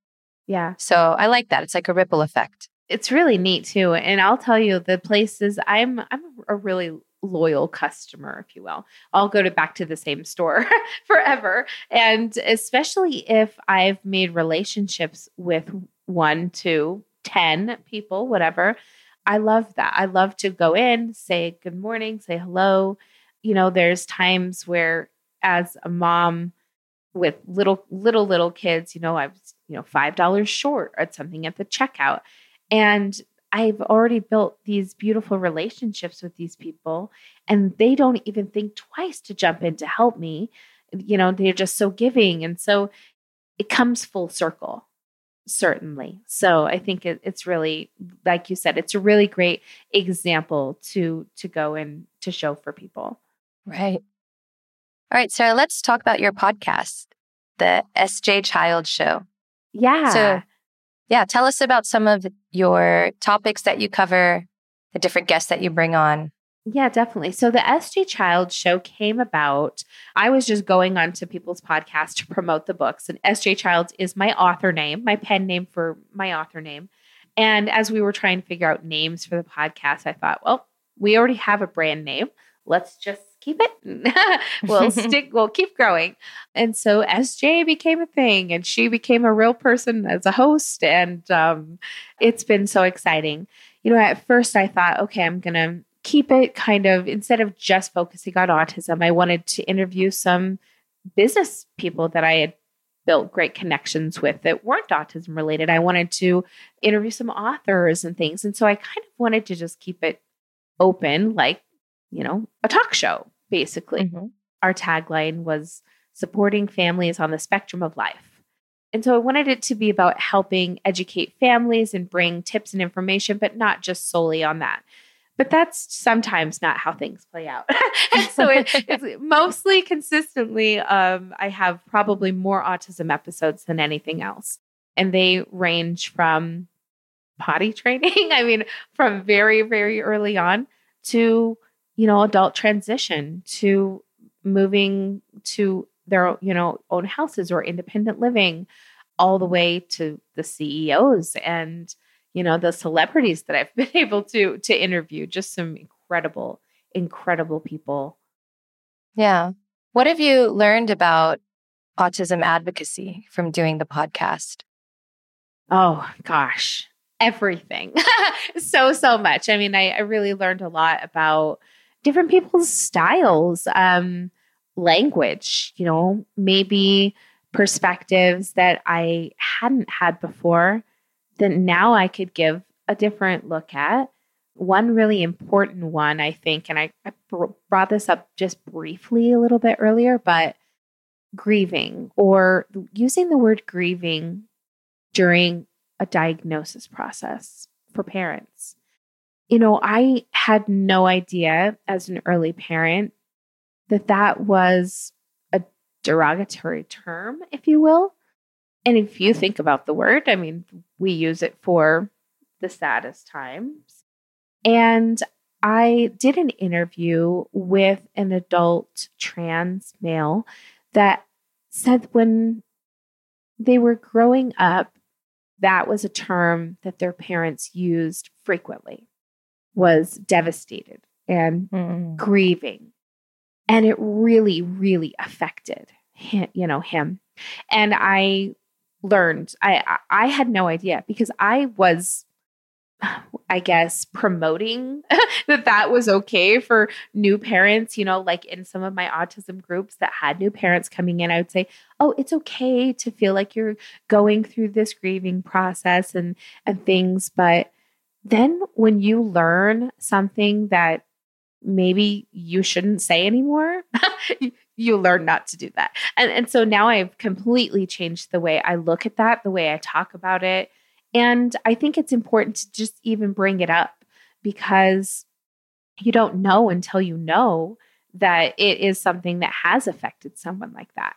Yeah. So I like that. It's like a ripple effect. It's really neat too. And I'll tell you the places I'm I'm a really loyal customer, if you will. I'll go to back to the same store forever. And especially if I've made relationships with one, two, ten people, whatever. I love that. I love to go in, say good morning, say hello. You know, there's times where as a mom with little little little kids, you know, I was, you know, five dollars short at something at the checkout. And I've already built these beautiful relationships with these people, and they don't even think twice to jump in to help me. You know, they're just so giving. And so it comes full circle, certainly. So I think it, it's really, like you said, it's a really great example to to go and to show for people. Right. All right, Sarah, let's talk about your podcast, the SJ Child Show. Yeah. So, yeah, tell us about some of your topics that you cover, the different guests that you bring on. Yeah, definitely. So the SJ Child show came about. I was just going onto people's podcasts to promote the books, and SJ Child is my author name, my pen name for my author name. And as we were trying to figure out names for the podcast, I thought, well, we already have a brand name. Let's just keep it. we'll stick, we'll keep growing. And so SJ became a thing, and she became a real person as a host. And um, it's been so exciting. You know, at first I thought, okay, I'm going to keep it kind of instead of just focusing on autism, I wanted to interview some business people that I had built great connections with that weren't autism related. I wanted to interview some authors and things. And so I kind of wanted to just keep it open, like, you know, a talk show, basically. Mhm. Our tagline was supporting families on the spectrum of life. And so I wanted it to be about helping educate families and bring tips and information, but not just solely on that. But that's sometimes not how things play out. so it, it's mostly consistently, um, I have probably more autism episodes than anything else. And they range from potty training, I mean, from very, very early on to, you know, adult transition to moving to their, you know, own houses or independent living, all the way to the CEOs and you know the celebrities that I've been able to to interview. Just some incredible, incredible people. Yeah. What have you learned about autism advocacy from doing the podcast? Oh gosh, everything. so so much. I mean, I, I really learned a lot about different people's styles, um, language. You know, maybe perspectives that I hadn't had before that now I could give a different look at. One really important one, I think, and I, I br- brought this up just briefly a little bit earlier, but grieving or using the word grieving during a diagnosis process for parents. You know, I had no idea as an early parent that that was a derogatory term, if you will. And if you think about the word, I mean, we use it for the saddest times. And I did an interview with an adult trans male that said when they were growing up, that was a term that their parents used frequently was devastated and mm. grieving and it really really affected him, you know him and i learned i i had no idea because i was I guess, promoting that that was okay for new parents. You know, like in some of my autism groups that had new parents coming in, I would say, oh, it's okay to feel like you're going through this grieving process and and things. But then when you learn something that maybe you shouldn't say anymore, you learn not to do that. And and so now I've completely changed the way I look at that, the way I talk about it and I think it's important to just even bring it up because you don't know until you know that it is something that has affected someone like that.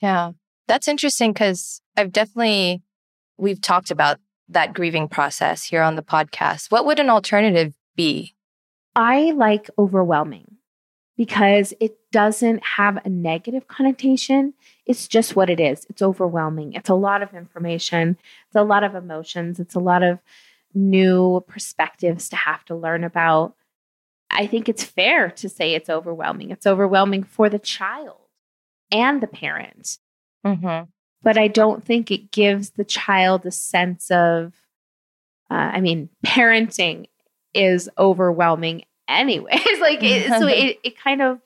Yeah. That's interesting because I've definitely, we've talked about that grieving process here on the podcast. What would an alternative be? I like overwhelming because it doesn't have a negative connotation. It's just what it is. It's overwhelming. It's a lot of information, it's a lot of emotions, it's a lot of new perspectives to have to learn about. I think it's fair to say it's overwhelming. It's overwhelming for the child and the parent. Mm-hmm. But I don't think it gives the child a sense of, uh, I mean, parenting is overwhelming anyways. Like it, so it, it kind of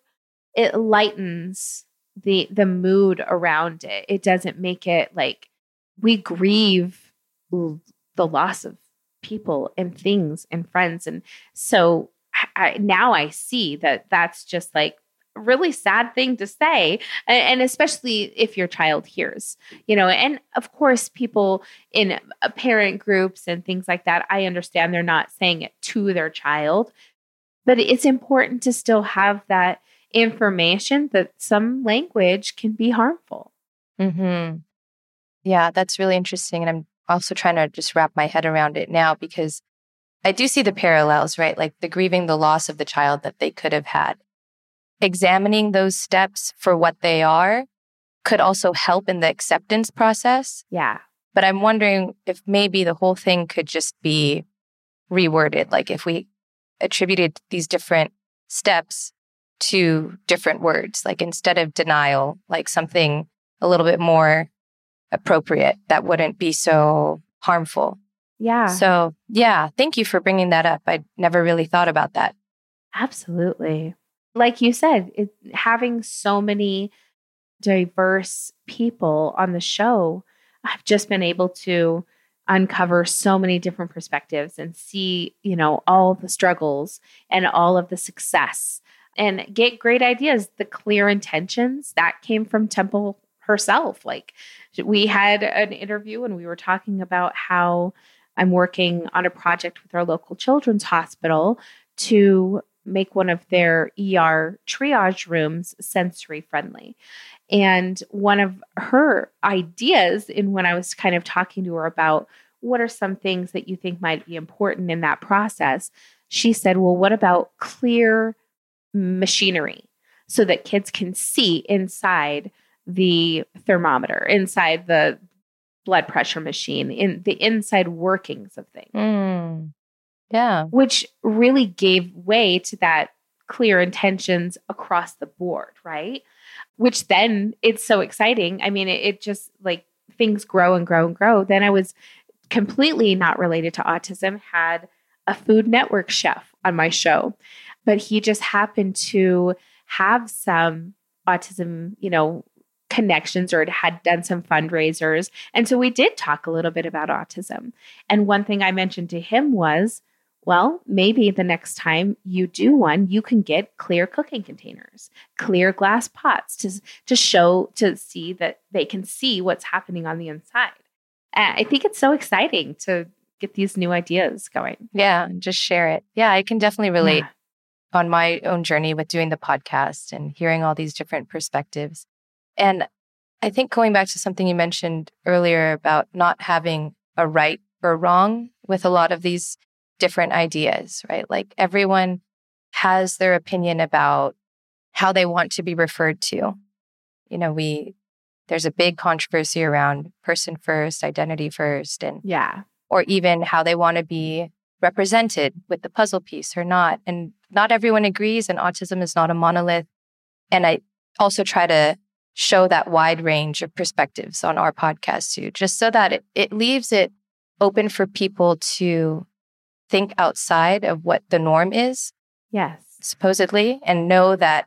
it lightens the the mood around it. It doesn't make it like we grieve the loss of people and things and friends. And so I, now i see that that's just like really sad thing to say and especially if your child hears you know and of course people in uh, parent groups and things like that i understand they're not saying it to their child but it's important to still have that information that some language can be harmful. Mm-hmm. Yeah, that's really interesting. And I'm also trying to just wrap my head around it now because I do see the parallels, right? Like the grieving the loss of the child that they could have had. Examining those steps for what they are could also help in the acceptance process. Yeah. But I'm wondering if maybe the whole thing could just be reworded. Like if we attributed these different steps to different words. Like instead of denial, like something a little bit more appropriate that wouldn't be so harmful. Yeah. So, yeah, thank you for bringing that up. I never really thought about that. Absolutely. Like you said, it, having so many diverse people on the show, I've just been able to uncover so many different perspectives and see, you know, all the struggles and all of the success and get great ideas. The clear intentions that came from Temple herself. Like we had an interview and we were talking about how I'm working on a project with our local children's hospital to make one of their ER triage rooms sensory friendly. And one of her ideas, in when I was kind of talking to her about what are some things that you think might be important in that process, she said, Well, what about clear machinery so that kids can see inside the thermometer, inside the blood pressure machine, in the inside workings of things? Mm. Yeah. Which really gave way to that clear intentions across the board, right? which then it's so exciting. I mean, it, it just like things grow and grow and grow. Then I was completely not related to autism, had a Food Network chef on my show, but he just happened to have some autism, you know, connections or had done some fundraisers. And so we did talk a little bit about autism. And one thing I mentioned to him was, well, maybe the next time you do one, you can get clear cooking containers, clear glass pots to, to show, to see that they can see what's happening on the inside. And I think it's so exciting to get these new ideas going. Yeah, just share it. Yeah, I can definitely relate yeah. on my own journey with doing the podcast and hearing all these different perspectives. And I think going back to something you mentioned earlier about not having a right or wrong with a lot of these different ideas, right? Like everyone has their opinion about how they want to be referred to. You know, we, there's a big controversy around person first, identity first, and yeah, or even how they want to be represented with the puzzle piece or not. And not everyone agrees, and autism is not a monolith. And I also try to show that wide range of perspectives on our podcast too, just so that it, it leaves it open for people to think outside of what the norm is. Yes. Supposedly, and know that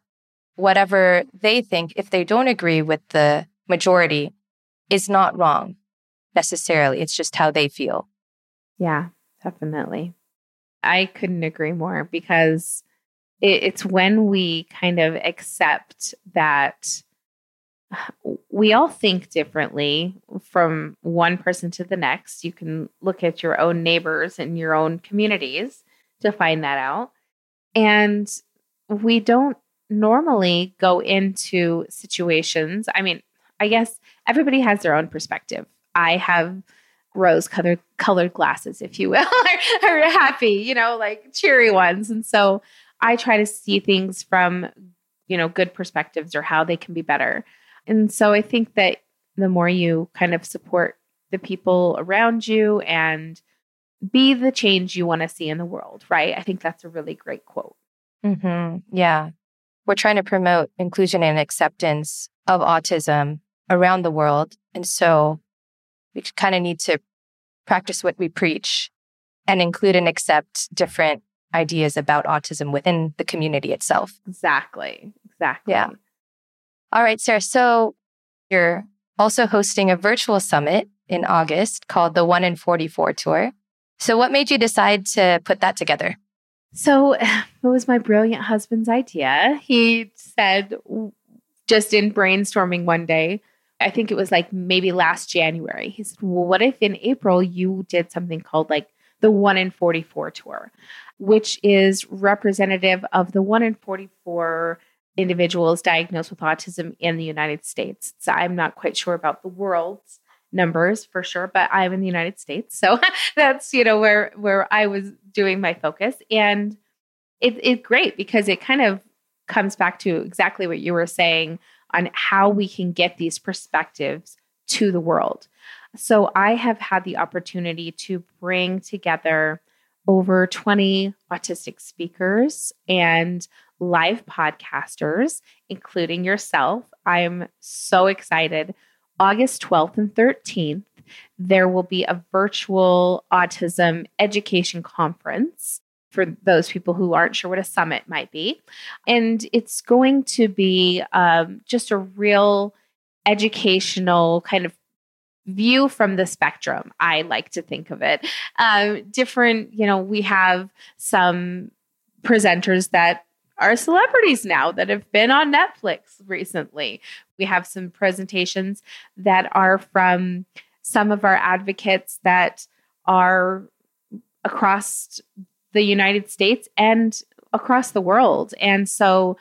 whatever they think, if they don't agree with the majority, is not wrong necessarily. It's just how they feel. Yeah, definitely. I couldn't agree more because it, it's when we kind of accept that we all think differently from one person to the next. You can look at your own neighbors and your own communities to find that out. And we don't normally go into situations. I mean, I guess everybody has their own perspective. I have rose colored colored glasses, if you will, are, happy, you know, like cheery ones. And so I try to see things from, you know, good perspectives or how they can be better. And so I think that the more you kind of support the people around you and be the change you want to see in the world, right? I think that's a really great quote. Mm-hmm. Yeah. We're trying to promote inclusion and acceptance of autism around the world. And so we kind of need to practice what we preach and include and accept different ideas about autism within the community itself. Exactly. Exactly. Yeah. All right, Sarah. So you're also hosting a virtual summit in August called the 1 in 44 Tour. So, what made you decide to put that together? So, it was my brilliant husband's idea. He said, just in brainstorming one day, I think it was like maybe last January. He said, Well, what if in April you did something called like the 1 in 44 tour, which is representative of the 1 in 44 individuals diagnosed with autism in the United States. So I'm not quite sure about the world's numbers for sure, but I'm in the United States. So that's, you know, where where I was doing my focus. And it, it's great because it kind of comes back to exactly what you were saying on how we can get these perspectives to the world. So I have had the opportunity to bring together over 20 autistic speakers and live podcasters, including yourself. I'm so excited. August 12th and 13th, there will be a virtual autism education conference for those people who aren't sure what a summit might be. And it's going to be um, just a real educational kind of view from the spectrum i like to think of it um, different you know we have some presenters that are celebrities now that have been on netflix recently we have some presentations that are from some of our advocates that are across the United States and across the world. And so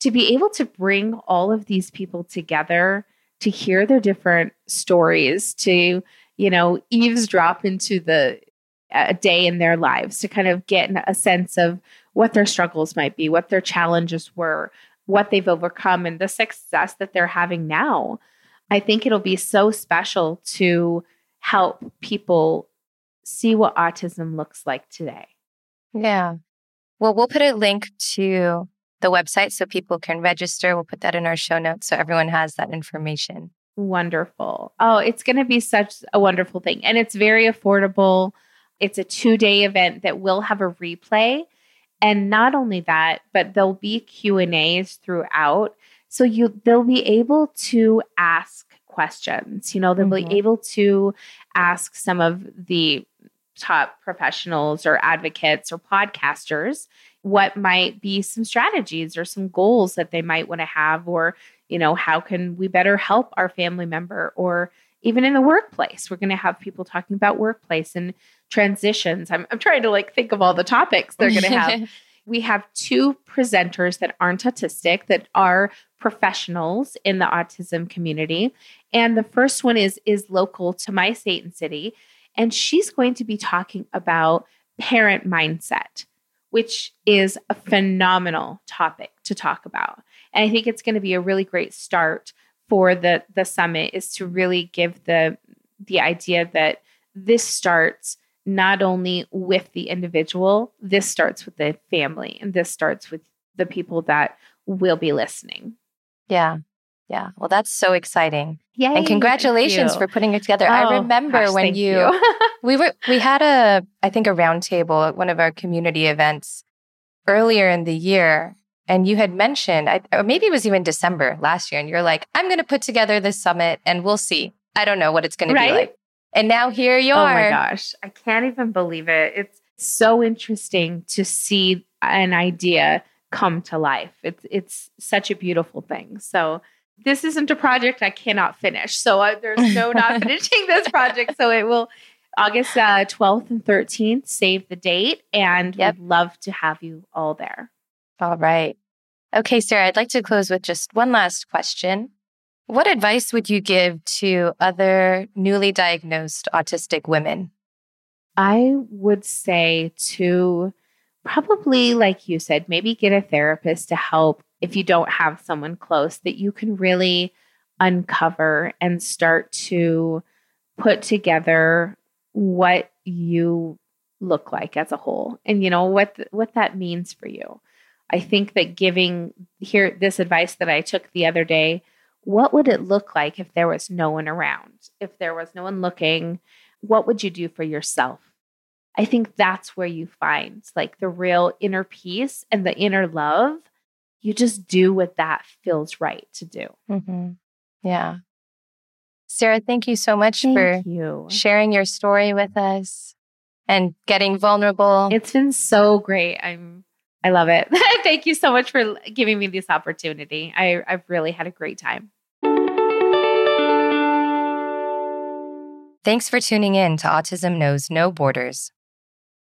to be able to bring all of these people together to hear their different stories, to, you know, eavesdrop into the a day in their lives to kind of get a sense of what their struggles might be, what their challenges were, what they've overcome, and the success that they're having now. I think it'll be so special to help people see what autism looks like today. Yeah. Well, we'll put a link to the website so people can register. We'll put that in our show notes so everyone has that information. Wonderful. Oh, it's going to be such a wonderful thing. And it's very affordable. It's a two day event that will have a replay. And not only that, but there'll be Q and A's throughout. So you they'll be able to ask questions. You know, they'll mm-hmm. be able to ask some of the top professionals or advocates or podcasters what might be some strategies or some goals that they might want to have or you know how can we better help our family member or even in the workplace we're going to have people talking about workplace and transitions. I'm, I'm trying to like think of all the topics they're going to have. We have two presenters that aren't autistic that are professionals in the autism community. And the first one is is local to my state and city. And she's going to be talking about parent mindset, which is a phenomenal topic to talk about. And I think it's going to be a really great start for the the summit is to really give the the idea that this starts not only with the individual, this starts with the family and this starts with the people that will be listening. Yeah. Yeah. Well, that's so exciting. Yeah. and congratulations for putting it together. Oh, I remember gosh, when you, we were we had a I think a roundtable at one of our community events earlier in the year and you had mentioned I, or maybe it was even December last year and you're like I'm going to put together this summit and we'll see. I don't know what it's going Right? to be like. And now here you are. oh my gosh, I can't even believe it. It's so interesting to see an idea come to life. It's it's such a beautiful thing. So this isn't a project I cannot finish. So uh, there's no not finishing this project. So it will August uh, 12th and 13th. Save the date, and Yep. we'd love to have you all there. All right. Okay, Sarah, I'd like to close with just one last question. What advice would you give to other newly diagnosed autistic women? I would say to probably, like you said, maybe get a therapist to help if you don't have someone close that you can really uncover and start to put together what you look like as a whole and you know what th- what that means for you. I think that giving here this advice that I took the other day, what would it look like if there was no one around? If there was no one looking, what would you do for yourself? I think that's where you find like the real inner peace and the inner love. You just do what that feels right to do. Mm-hmm. Yeah. Sarah, thank you so much for you. sharing your story with us and getting vulnerable. It's been so great. I'm I love it. Thank you so much for giving me this opportunity. I, I've really had a great time. Thanks for tuning in to Autism Knows No Borders.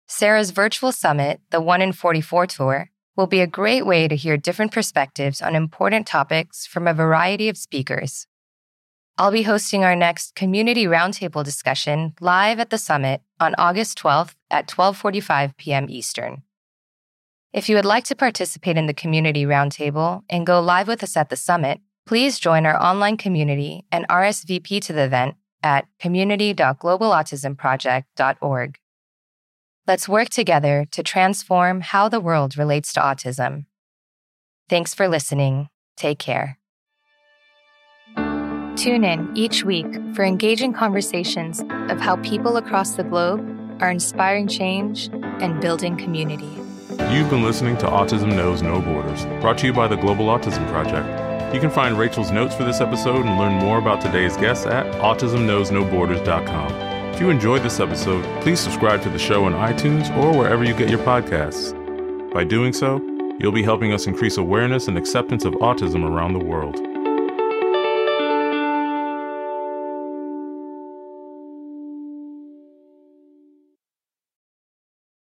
Sarah's virtual summit, the 1 in 44 tour, will be a great way to hear different perspectives on important topics from a variety of speakers. I'll be hosting our next community roundtable discussion live at the summit on August 12th at 12:45 p.m. Eastern. If you would like to participate in the community roundtable and go live with us at the summit, please join our online community and RSVP to the event at community.globalautismproject.org. Let's work together to transform how the world relates to autism. Thanks for listening. Take care. Tune in each week for engaging conversations of how people across the globe are inspiring change and building community. You've been listening to Autism Knows No Borders, brought to you by the Global Autism Project. You can find Rachel's notes for this episode and learn more about today's guests at autismknowsnoborders.com. If you enjoyed this episode, please subscribe to the show on iTunes or wherever you get your podcasts. By doing so, you'll be helping us increase awareness and acceptance of autism around the world.